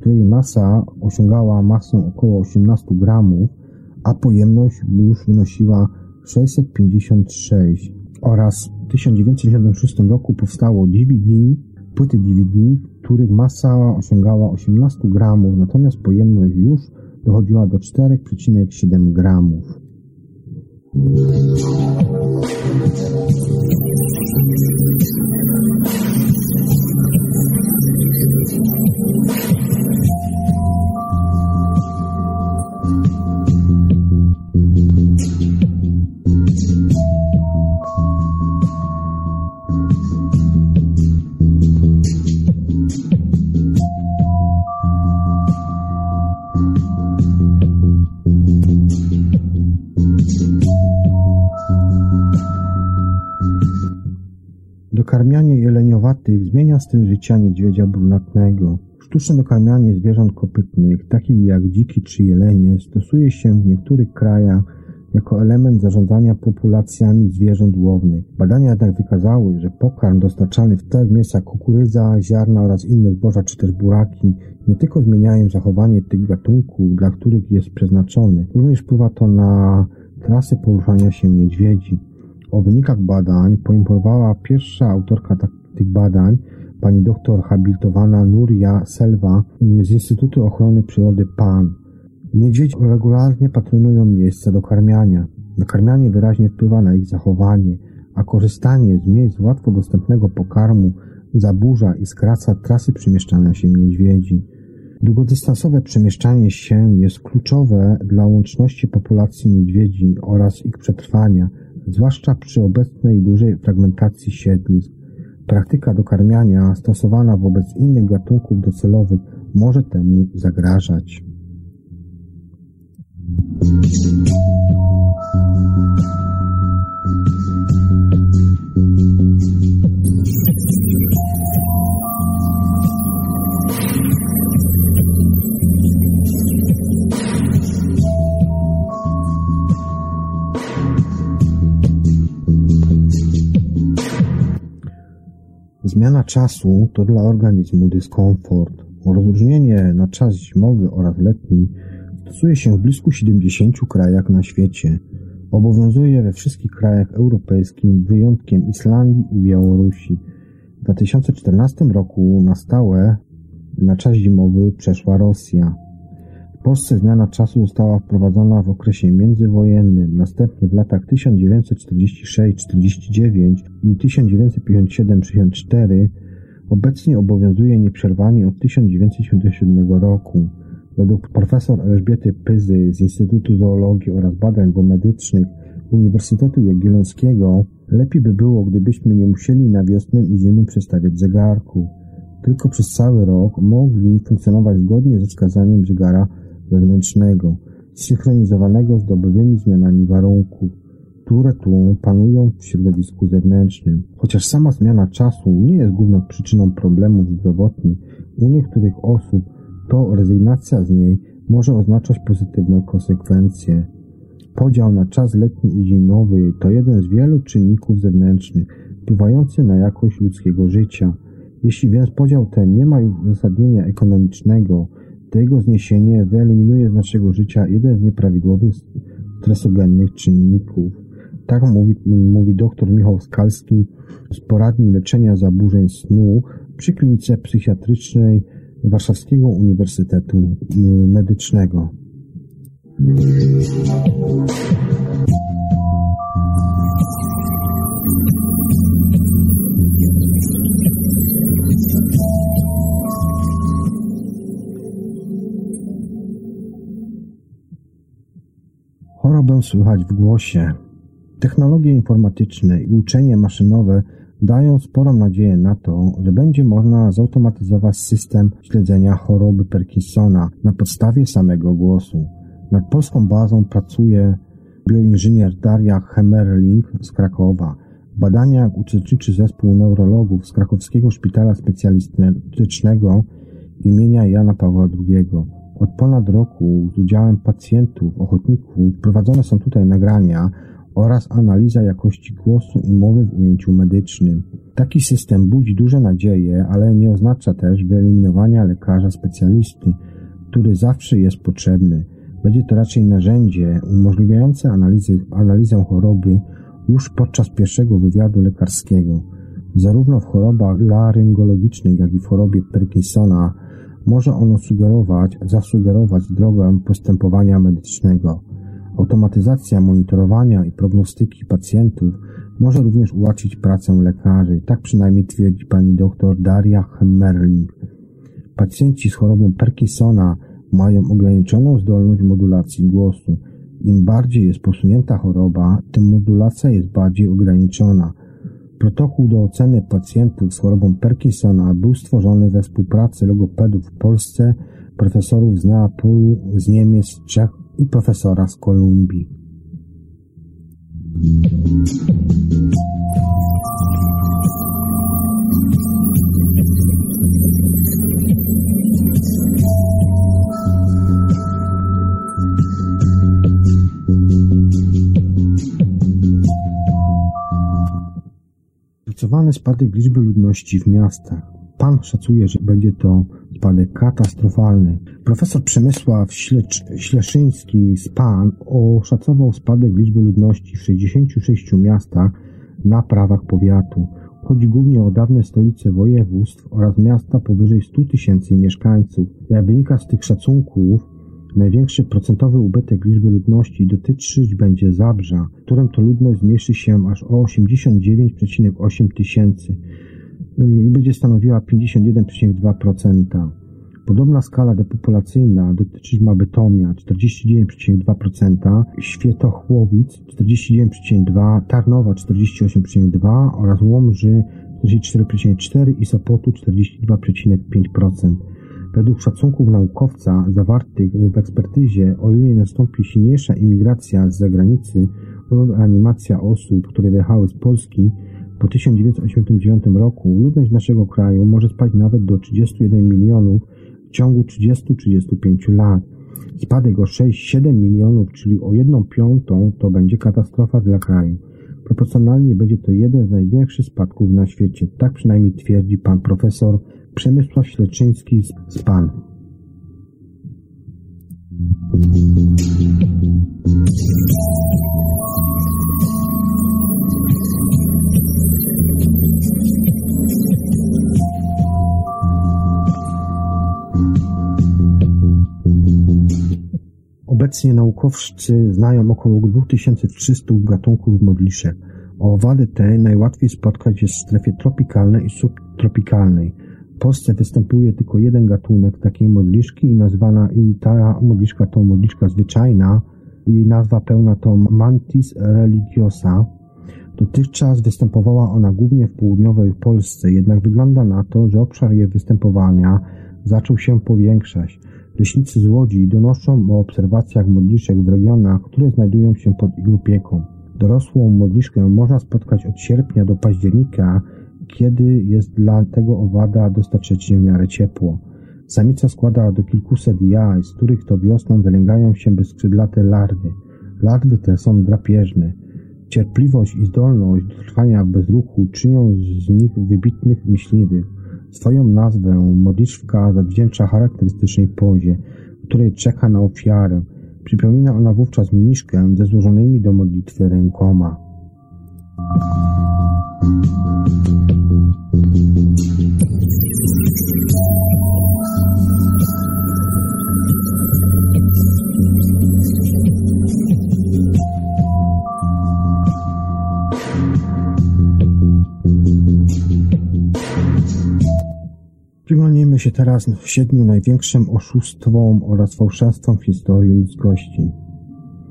której masa osiągała masę około 18 gramów, a pojemność już wynosiła 656 oraz w 1976 roku powstało DVD, płyty DVD, których masa osiągała 18 gramów, natomiast pojemność już dochodziła do 4,7 gramów. Dokarmianie jeleniowatych zmienia styl życia niedźwiedzia brunatnego. Sztuczne dokarmianie zwierząt kopytnych, takich jak dziki czy jelenie, stosuje się w niektórych krajach jako element zarządzania populacjami zwierząt łownych. Badania jednak wykazały, że pokarm dostarczany w tak miejscach kukurydza, ziarna oraz inne zboża czy też buraki nie tylko zmieniają zachowanie tych gatunków, dla których jest przeznaczony, również wpływa to na trasy poruszania się niedźwiedzi. O wynikach badań poinformowała pierwsza autorka tych badań, pani doktor habilitowana Nuria Selva z Instytutu Ochrony Przyrody PAN. Niedźwiedzie regularnie patronują miejsca do karmiania. Dokarmianie wyraźnie wpływa na ich zachowanie, a korzystanie z miejsc łatwo dostępnego pokarmu zaburza i skraca trasy przemieszczania się niedźwiedzi. Długodystansowe przemieszczanie się jest kluczowe dla łączności populacji niedźwiedzi oraz ich przetrwania, zwłaszcza przy obecnej dużej fragmentacji siedlisk. Praktyka dokarmiania stosowana wobec innych gatunków docelowych może temu zagrażać. Zmiana czasu to dla organizmu dyskomfort. Rozróżnienie na czas zimowy oraz letni stosuje się w blisko 70 krajach na świecie. Obowiązuje we wszystkich krajach europejskich, wyjątkiem Islandii i Białorusi. W 2014 roku na stałe na czas zimowy przeszła Rosja. Polsce zmiana czasu została wprowadzona w okresie międzywojennym, następnie w latach 1946-49 i 1957-64 obecnie obowiązuje nieprzerwanie od 1977 roku. Według profesor Elżbiety Pyzy z Instytutu Zoologii oraz Badań Biomedycznych Uniwersytetu Jagiellońskiego lepiej by było, gdybyśmy nie musieli na wiosnę i zimę przestawiać zegarku. Tylko przez cały rok mogli funkcjonować zgodnie ze wskazaniem zegara wewnętrznego, synchronizowanego z dobowymi zmianami warunków, które tu panują w środowisku zewnętrznym. Chociaż sama zmiana czasu nie jest główną przyczyną problemów zdrowotnych, u niektórych osób to rezygnacja z niej może oznaczać pozytywne konsekwencje. Podział na czas letni i zimowy to jeden z wielu czynników zewnętrznych wpływający na jakość ludzkiego życia. Jeśli więc podział ten nie ma już uzasadnienia ekonomicznego, to jego zniesienie wyeliminuje z naszego życia jeden z nieprawidłowych stresogennych czynników. Tak mówi, mówi dr Michał Skalski z poradni leczenia zaburzeń snu przy klinice psychiatrycznej Warszawskiego Uniwersytetu Medycznego. Chorobę słychać w głosie. Technologie informatyczne i uczenie maszynowe dają sporą nadzieję na to, że będzie można zautomatyzować system śledzenia choroby Parkinsona na podstawie samego głosu. Nad polską bazą pracuje bioinżynier Daria Hemerling z Krakowa. W badaniach uczestniczy zespół neurologów z krakowskiego szpitala specjalistycznego imienia Jana Pawła II. Od ponad roku z udziałem pacjentów, ochotników prowadzone są tutaj nagrania oraz analiza jakości głosu i mowy w ujęciu medycznym. Taki system budzi duże nadzieje, ale nie oznacza też wyeliminowania lekarza specjalisty, który zawsze jest potrzebny. Będzie to raczej narzędzie umożliwiające analizy, analizę choroby już podczas pierwszego wywiadu lekarskiego. Zarówno w chorobach laryngologicznych, jak i w chorobie Parkinsona może ono sugerować, zasugerować drogę postępowania medycznego. Automatyzacja monitorowania i prognostyki pacjentów może również ułatwić pracę lekarzy, tak przynajmniej twierdzi pani dr Daria Hemmerling. Pacjenci z chorobą Parkinsona mają ograniczoną zdolność modulacji głosu. Im bardziej jest posunięta choroba, tym modulacja jest bardziej ograniczona. Protokół do oceny pacjentów z chorobą Parkinsona był stworzony we współpracy logopedów w Polsce, profesorów z Neapolu, z Niemiec, Czech i profesora z Kolumbii. Szacowany spadek liczby ludności w miastach. Pan szacuje, że będzie to spadek katastrofalny. Profesor Przemysław Ślecz, Śleszyński z PAN oszacował spadek liczby ludności w 66 miastach na prawach powiatu. Chodzi głównie o dawne stolice województw oraz miasta powyżej 100 tysięcy mieszkańców. Jak wynika z tych szacunków, największy procentowy ubytek liczby ludności dotyczyć będzie Zabrza, w którym to ludność zmniejszy się aż o 89,8 tysięcy i będzie stanowiła 51,2%. Podobna skala depopulacyjna dotyczyć ma Bytomia 49,2%, Świętochłowic 49,2%, Tarnowa 48,2% oraz Łomży 44,4% i Sopotu 42,5%. Według szacunków naukowca zawartych w ekspertyzie, o ile nastąpi silniejsza imigracja z zagranicy lub animacja osób, które wyjechały z Polski, po 1989 roku ludność naszego kraju może spaść nawet do 31 milionów w ciągu 30-35 lat. Spadek o 6-7 milionów, czyli o 1 piątą, to będzie katastrofa dla kraju. Proporcjonalnie będzie to jeden z największych spadków na świecie. Tak przynajmniej twierdzi pan profesor Przemysław Śleczyński z PAN. Obecnie naukowcy znają około 2300 gatunków modliszek. Owady te najłatwiej spotkać jest w strefie tropikalnej i subtropikalnej. W Polsce występuje tylko jeden gatunek takiej modliszki i nazwana i ta modliszka to modliszka zwyczajna i nazwa pełna to Mantis religiosa. Dotychczas występowała ona głównie w południowej Polsce, jednak wygląda na to, że obszar jej występowania zaczął się powiększać. Leśnicy z Łodzi donoszą o obserwacjach modliszek w regionach, które znajdują się pod ich opieką. Dorosłą modliszkę można spotkać od sierpnia do października, kiedy jest dla tego owada dostatecznie w miarę ciepło. Samica składa do kilkuset jaj, z których to wiosną wylęgają się bezskrzydlate larwy. Larwy te są drapieżne. Cierpliwość i zdolność do trwania bez ruchu czynią z nich wybitnych myśliwych. Swoją nazwę modliszka zawdzięcza charakterystycznej pozie, w której czeka na ofiarę. Przypomina ona wówczas mniszkę ze złożonymi do modlitwy rękoma. Przyglądnijmy się teraz siedmiu największym oszustwom oraz fałszerstwom w historii ludzkości.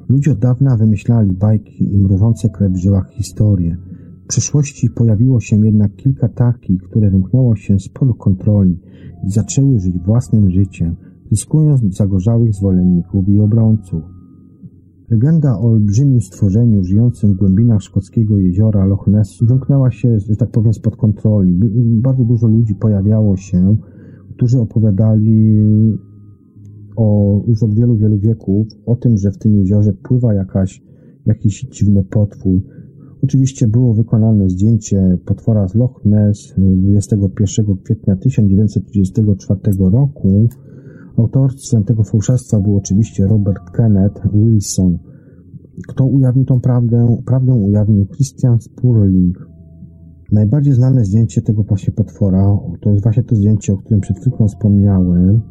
Ludzie od dawna wymyślali bajki i mrożące krew w żyłach historie. W przyszłości pojawiło się jednak kilka takich, które wymknęło się spod kontroli i zaczęły żyć własnym życiem, zyskując zagorzałych zwolenników i obrońców. Legenda o olbrzymim stworzeniu żyjącym w głębinach szkockiego jeziora Loch Ness wymknęła się, że tak powiem, spod kontroli. Bardzo dużo ludzi pojawiało się, którzy opowiadali o, już od wielu, wielu wieków o tym, że w tym jeziorze pływa jakaś, jakiś dziwny potwór. Oczywiście było wykonane zdjęcie potwora z Loch Ness 21 kwietnia 1934 roku. Autorstwem tego fałszerstwa był oczywiście Robert Kenneth Wilson. Kto ujawnił tą prawdę? Prawdę ujawnił Christian Spurling. Najbardziej znane zdjęcie tego właśnie potwora to jest właśnie to zdjęcie, o którym przed chwilą wspomniałem.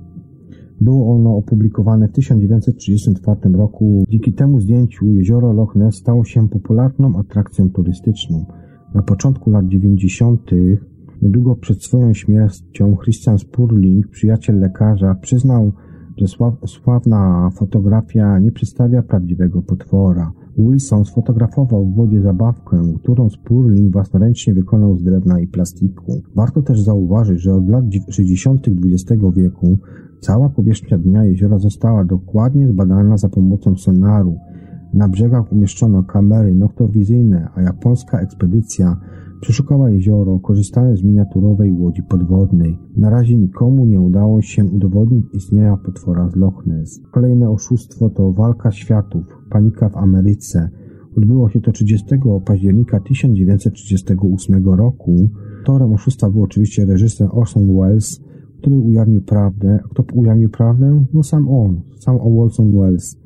Było ono opublikowane w 1934 roku. Dzięki temu zdjęciu jezioro Loch Ness stało się popularną atrakcją turystyczną. Na początku lat 90., niedługo przed swoją śmiercią, Christian Spurling, przyjaciel lekarza, przyznał, że sławna fotografia nie przedstawia prawdziwego potwora. Wilson sfotografował w wodzie zabawkę, którą Spurling własnoręcznie wykonał z drewna i plastiku. Warto też zauważyć, że od lat 60. XX wieku cała powierzchnia jeziora została dokładnie zbadana za pomocą sonaru. Na brzegach umieszczono kamery noktowizyjne, a japońska ekspedycja przeszukała jezioro, korzystając z miniaturowej łodzi podwodnej. Na razie nikomu nie udało się udowodnić istnienia potwora z Loch Ness. Kolejne oszustwo to walka światów, panika w Ameryce. Odbyło się to 30 października 1938 roku. Autorem oszustwa był oczywiście reżyser Orson Welles, który ujawnił prawdę. Kto ujawnił prawdę? No sam on, sam Orson Welles.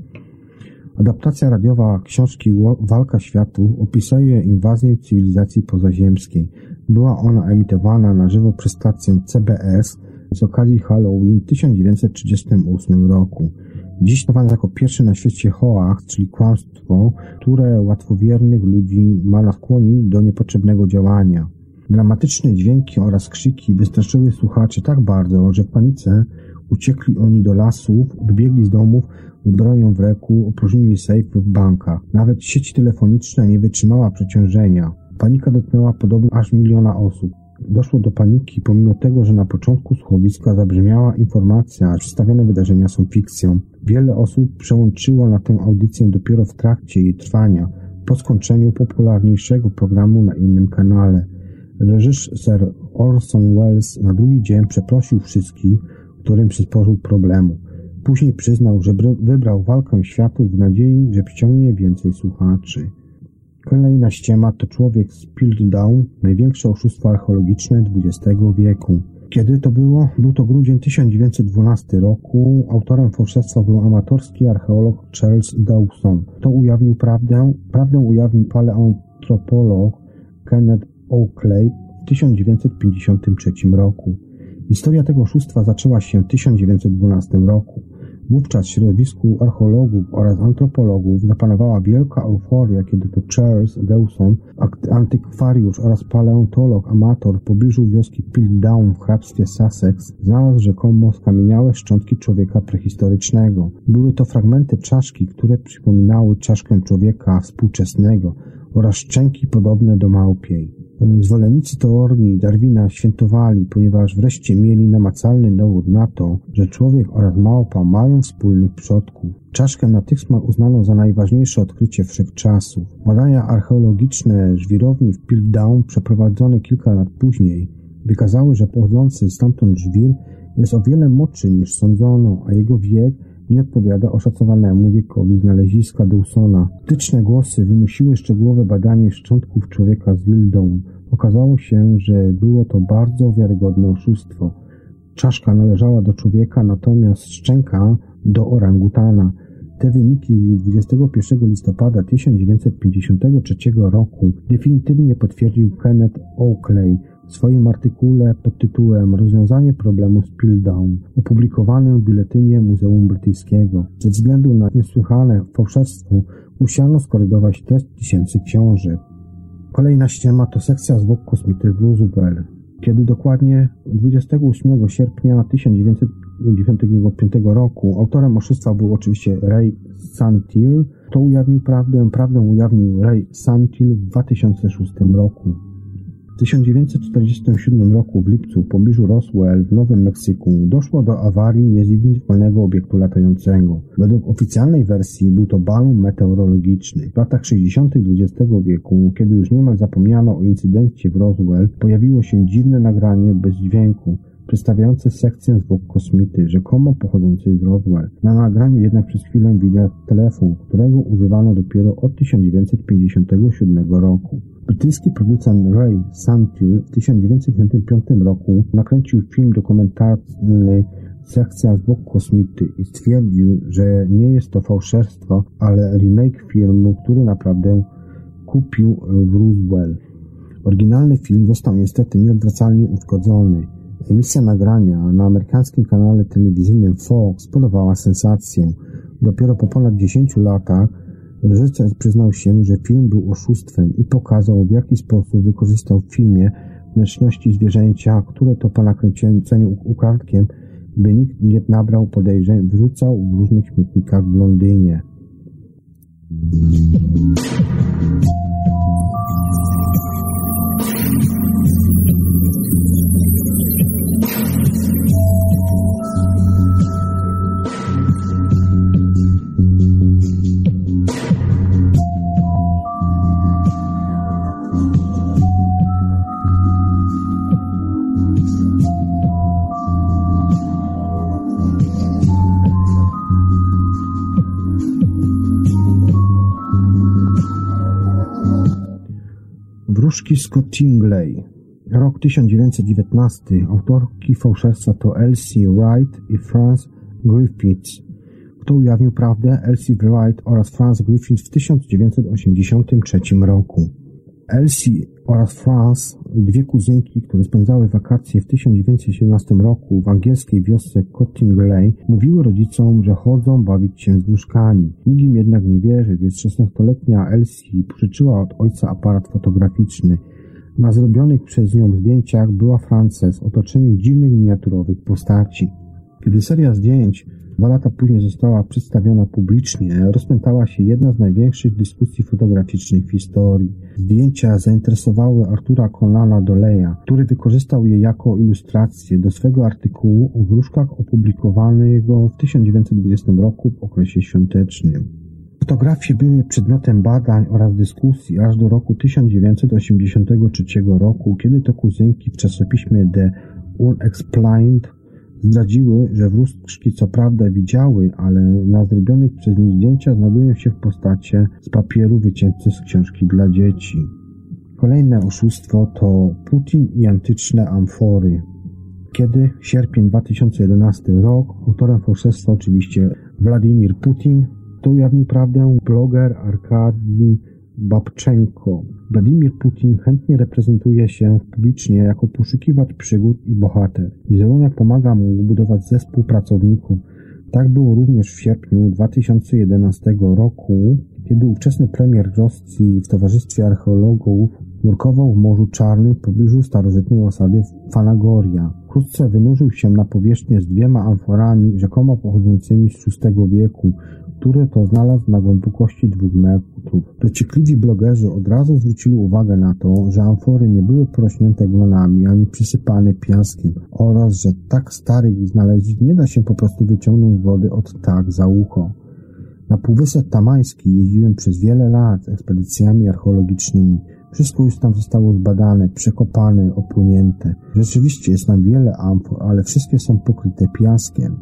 Adaptacja radiowa książki Walka Światów opisuje inwazję cywilizacji pozaziemskiej. Była ona emitowana na żywo przez stację CBS z okazji Halloween w 1938 roku. Dziś uznawana jako pierwszy na świecie hoax, czyli kłamstwo, które łatwowiernych ludzi ma na skłonić do niepotrzebnego działania. Dramatyczne dźwięki oraz krzyki wystraszyły słuchaczy tak bardzo, że w panice uciekli oni do lasów, wybiegli z domów z bronią w ręku, opróżnili sejfy w bankach. Nawet sieć telefoniczna nie wytrzymała przeciążenia. Panika dotknęła podobno aż miliona osób. Doszło do paniki, pomimo tego, że na początku słuchowiska zabrzmiała informacja, że przedstawione wydarzenia są fikcją. Wiele osób przełączyło na tę audycję dopiero w trakcie jej trwania, po skończeniu popularniejszego programu na innym kanale. Reżyser Orson Welles na drugi dzień przeprosił wszystkich, którym przysporzył problemu. Później przyznał, że wybrał walkę światów w nadziei, że przyciągnie więcej słuchaczy. Kolejna ściema to człowiek z Piltdown, największe oszustwo archeologiczne XX wieku. Kiedy to było? Był to grudzień 1912 roku. Autorem fałszerstwa był amatorski archeolog Charles Dawson. To ujawnił prawdę. Prawdę ujawnił paleoantropolog Kenneth Oakley w 1953 roku. Historia tego oszustwa zaczęła się w 1912 roku. Wówczas w środowisku archeologów oraz antropologów zapanowała wielka euforia, kiedy to Charles Dawson, antykwariusz oraz paleontolog amator w pobliżu wioski Piltdown w hrabstwie Sussex, znalazł rzekomo skamieniałe szczątki człowieka prehistorycznego. Były to fragmenty czaszki, które przypominały czaszkę człowieka współczesnego oraz szczęki podobne do małpiej. Zwolennicy teorii Darwina świętowali, ponieważ wreszcie mieli namacalny dowód na to, że człowiek oraz małpa mają wspólnych przodków. Czaszkę natychmiast uznano za najważniejsze odkrycie wszechczasów. Badania archeologiczne żwirowni w Piltdown przeprowadzone kilka lat później wykazały, że pochodzący stamtąd żwir jest o wiele młodszy niż sądzono, a jego wiek nie odpowiada oszacowanemu wiekowi znaleziska Dawsona. Tyczne głosy wymusiły szczegółowe badanie szczątków człowieka z Wildą. Okazało się, że było to bardzo wiarygodne oszustwo. Czaszka należała do człowieka, natomiast szczęka do orangutana. Te wyniki 21 listopada 1953 roku definitywnie potwierdził Kenneth Oakley, w swoim artykule pod tytułem Rozwiązanie problemu Spildown, opublikowanym w biuletynie Muzeum Brytyjskiego. Ze względu na niesłychane fałszerstwo musiano skorygować treść tysięcy książek. Kolejna ściema to sekcja zwłok kosmity w Roswell. Kiedy dokładnie 28 sierpnia 1995 roku autorem oszustwa był oczywiście Ray Santil, to ujawnił prawdę, prawdę ujawnił Ray Santil w 2006 roku. W 1947 roku w lipcu w pobliżu Roswell w Nowym Meksyku doszło do awarii niezidentyfikowanego obiektu latającego. Według oficjalnej wersji był to balon meteorologiczny. W latach 60. XX wieku, kiedy już niemal zapomniano o incydencie w Roswell, pojawiło się dziwne nagranie bez dźwięku. Przedstawiające sekcję zwłok kosmity, rzekomo pochodzącej z Roswell. Na nagraniu jednak przez chwilę widać telefon, którego używano dopiero od 1957 roku. Brytyjski producent Ray Santier w 1995 roku nakręcił film dokumentalny sekcja zwłok kosmity i stwierdził, że nie jest to fałszerstwo, ale remake filmu, który naprawdę kupił w Roswell. Oryginalny film został niestety nieodwracalnie uszkodzony. Emisja nagrania na amerykańskim kanale telewizyjnym Fox podawała sensację. Dopiero po ponad 10 latach reżyser przyznał się, że film był oszustwem i pokazał, w jaki sposób wykorzystał w filmie wnętrzności zwierzęcia, które to po nakręceniu ukradkiem, by nikt nie nabrał podejrzeń, wrzucał w różnych śmietnikach w Londynie. Wróżki Scott Tingley Rok 1919. Autorki fałszerstwa to Elsie Wright i Franz Griffiths. Kto ujawnił prawdę? Elsie Wright oraz Franz Griffiths w 1983 roku. Elsie oraz Franz, dwie kuzynki, które spędzały wakacje w 1917 roku w angielskiej wiosce Cottingley, mówiły rodzicom, że chodzą bawić się z wróżkami. Nikt im jednak nie wierzy, więc 16-letnia Elsie pożyczyła od ojca aparat fotograficzny. Na zrobionych przez nią zdjęciach była Frances w otoczeniu dziwnych miniaturowych postaci. Kiedy seria zdjęć Dwa lata później została przedstawiona publicznie, rozpętała się jedna z największych dyskusji fotograficznych w historii. Zdjęcia zainteresowały Artura Conana Doleya, który wykorzystał je jako ilustrację do swego artykułu o wróżkach opublikowanego w 1920 roku w okresie świątecznym. Fotografie były przedmiotem badań oraz dyskusji aż do roku 1983 roku, kiedy to kuzynki w czasopiśmie The Unexplained Zdradziły, że wróżki co prawda widziały, ale na zrobionych przez nich zdjęciach znajdują się w postaci z papieru wycięte z książki dla dzieci. Kolejne oszustwo to Putin i antyczne amfory. Kiedy? Sierpień 2011 rok. Autorem fałszerstwa oczywiście Władimir Putin. To ujawnił prawdę bloger Arkadii Babczenko. Władimir Putin chętnie reprezentuje się publicznie jako poszukiwacz przygód i bohater. Wizerunek pomaga mu budować zespół pracowników. Tak było również w sierpniu 2011 roku, kiedy ówczesny premier Rosji w towarzystwie archeologów nurkował w Morzu Czarnym w pobliżu starożytnej osady Fanagoria. Wkrótce wynurzył się na powierzchnię z dwiema amforami rzekomo pochodzącymi z VI wieku, które to znalazł na głębokości dwóch metrów. Dociekliwi blogerzy od razu zwrócili uwagę na to, że amfory nie były porośnięte glonami ani przysypane piaskiem oraz, że tak starych znalezisk nie da się po prostu wyciągnąć wody od tak za ucho. Na Półwysep Tamański jeździłem przez wiele lat ekspedycjami archeologicznymi. Wszystko już tam zostało zbadane, przekopane, opłynięte. Rzeczywiście jest tam wiele amfor, ale wszystkie są pokryte piaskiem.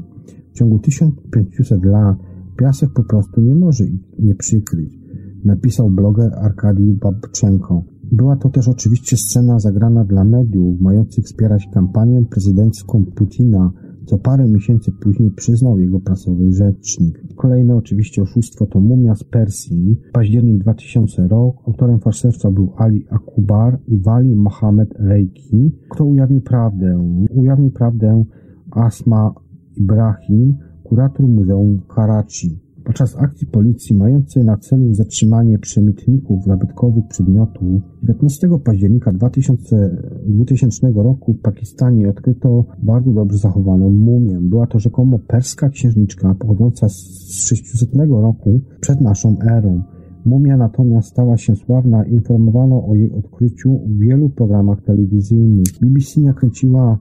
W ciągu 1500 lat Piasek po prostu nie może ich nie przykryć, napisał bloger Arkadii Babczenko. Była to też oczywiście scena zagrana dla mediów, mających wspierać kampanię prezydencką Putina, co parę miesięcy później przyznał jego prasowy rzecznik. Kolejne oczywiście oszustwo to Mumia z Persji, październik 2000 rok. Autorem fałszerstwa był Ali Akubar i Wali Mohamed Reiki. Kto ujawnił prawdę? Ujawnił prawdę Asma Ibrahim, kurator Muzeum Karachi. Podczas akcji policji mającej na celu zatrzymanie przemytników zabytkowych przedmiotów 19 października 2000, 2000 roku w Pakistanie odkryto bardzo dobrze zachowaną mumię. Była to rzekomo perska księżniczka pochodząca z 600 roku przed naszą erą. Mumia natomiast stała się sławna informowano o jej odkryciu w wielu programach telewizyjnych. BBC nakręciła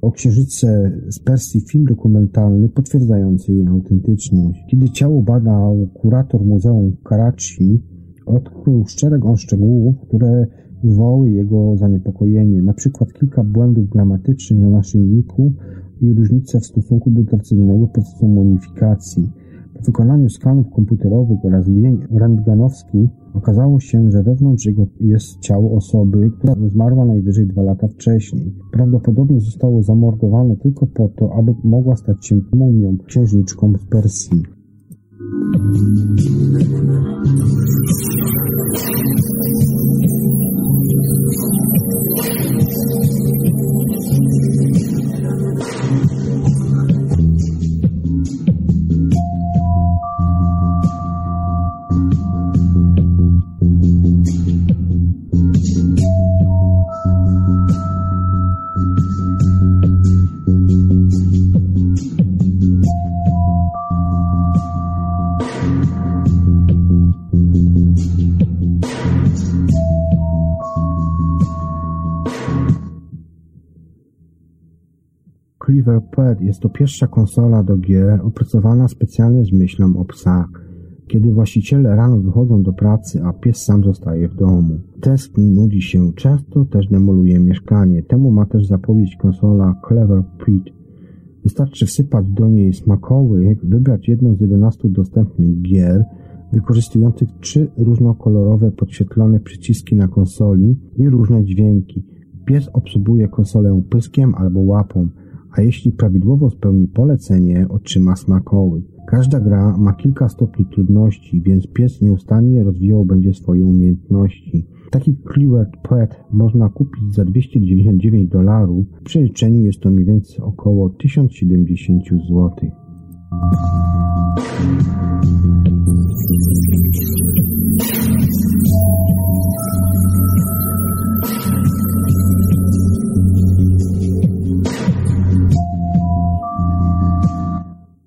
o księżyce z Persji film dokumentalny potwierdzający jej autentyczność. Kiedy ciało badał kurator Muzeum Karachi, odkrył szereg on szczegółów, które wywołały jego zaniepokojenie, na przykład kilka błędów gramatycznych na naszyjniku i różnice w stosunku do tradycyjnego procesu monifikacji. Po wykonaniu skanów komputerowych oraz zdjęć rentgenowskich okazało się, że wewnątrz jego jest ciało osoby, która zmarła najwyżej dwa lata wcześniej. Prawdopodobnie zostało zamordowane tylko po to, aby mogła stać się mumią księżniczką z Persji. CleverPad jest to pierwsza konsola do gier opracowana specjalnie z myślą o psach. Kiedy właściciele rano wychodzą do pracy, a pies sam zostaje w domu. Tęskni, nudzi się, często też demoluje mieszkanie. Temu ma też zapowiedź konsola Clever Pet. Wystarczy wsypać do niej smakołyk, wybrać jedną z 11 dostępnych gier, wykorzystujących trzy różnokolorowe podświetlone przyciski na konsoli i różne dźwięki. Pies obsługuje konsolę pyskiem albo łapą a jeśli prawidłowo spełni polecenie, otrzyma smakołyk. Każda gra ma kilka stopni trudności, więc pies nieustannie rozwijał będzie swoje umiejętności. Taki Clever Pet można kupić za 299 dolarów. W przeliczeniu jest to mniej więcej około 1070 zł.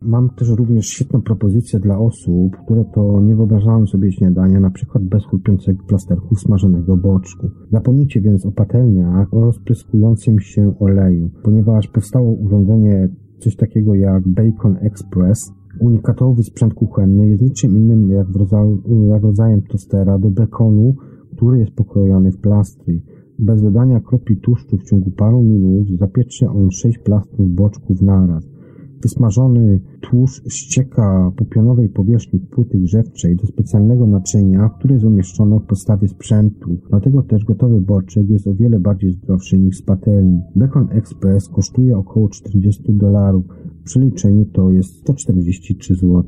Mam też również świetną propozycję dla osób, które to nie wyobrażają sobie śniadania, na przykład bez chrupiącego plasterku smażonego boczku. Zapomnijcie więc o patelniach o rozpryskującym się oleju, ponieważ powstało urządzenie coś takiego jak Bacon Express. Unikatowy sprzęt kuchenny jest niczym innym jak, rodzaju, jak rodzajem tostera do bekonu, który jest pokrojony w plastry. Bez dodania kropli tłuszczu w ciągu paru minut zapiecze on 6 plastrów boczków naraz. Wysmażony tłuszcz ścieka po pionowej powierzchni płyty grzewczej do specjalnego naczynia, które jest umieszczone w podstawie sprzętu. Dlatego też gotowy boczek jest o wiele bardziej zdrowszy niż z patelni. Bacon Express kosztuje około 40 dolarów. W przeliczeniu to jest 143 zł.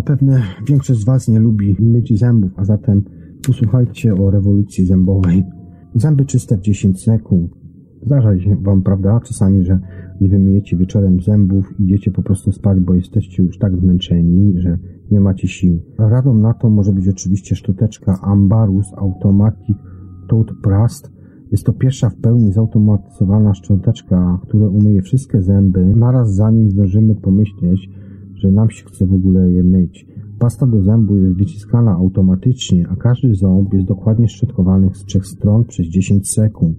Zapewne większość z Was nie lubi myć zębów, a zatem posłuchajcie o rewolucji zębowej. Zęby czyste w 10 sekund. Zdarza się Wam, prawda, czasami, że nie wymyjecie wieczorem zębów, idziecie po prostu spać, bo jesteście już tak zmęczeni, że nie macie sił. Radą na to może być oczywiście szczoteczka Ambarus Automatic Toothbrush. Jest to pierwsza w pełni zautomatyzowana szczoteczka, która umyje wszystkie zęby, naraz zanim zdążymy pomyśleć, że nam się chce w ogóle je myć. Pasta do zębu jest wyciskana automatycznie, a każdy ząb jest dokładnie szczotkowany z trzech stron przez 10 sekund.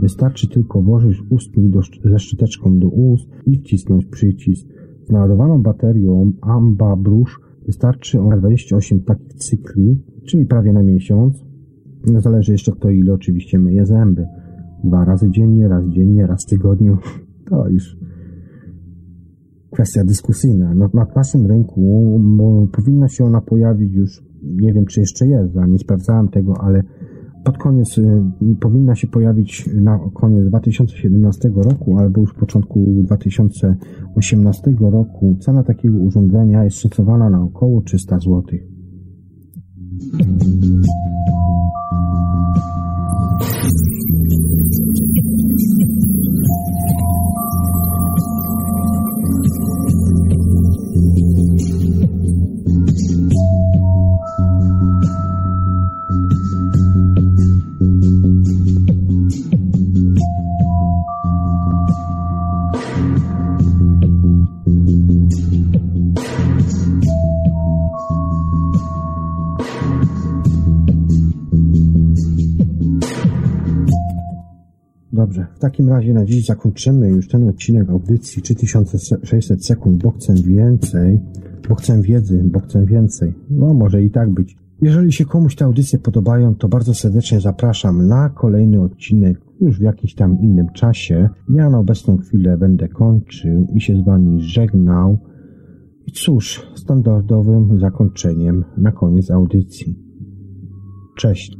Wystarczy tylko włożyć ustnik ze szczoteczką do ust i wcisnąć przycisk. Z naładowaną baterią Amba Brush wystarczy on 28 takich cykli, czyli prawie na miesiąc. No zależy jeszcze kto ile oczywiście myje zęby. Dwa razy dziennie, raz dziennie, raz tygodniu. To już kwestia dyskusyjna. No, na naszym rynku powinna się ona pojawić już, nie wiem czy jeszcze jest, nie sprawdzałem tego, ale pod koniec y, powinna się pojawić na koniec 2017 roku albo już w początku 2018 roku. Cena takiego urządzenia jest szacowana na około 300 zł. Takim razie na dziś zakończymy już ten odcinek audycji 3600 sekund, bo chcę więcej, bo chcę wiedzy, bo chcę więcej. No, może i tak być. Jeżeli się komuś te audycje podobają, to bardzo serdecznie zapraszam na kolejny odcinek już w jakimś tam innym czasie. Ja na obecną chwilę będę kończył i się z Wami żegnał. I cóż, standardowym zakończeniem na koniec audycji. Cześć.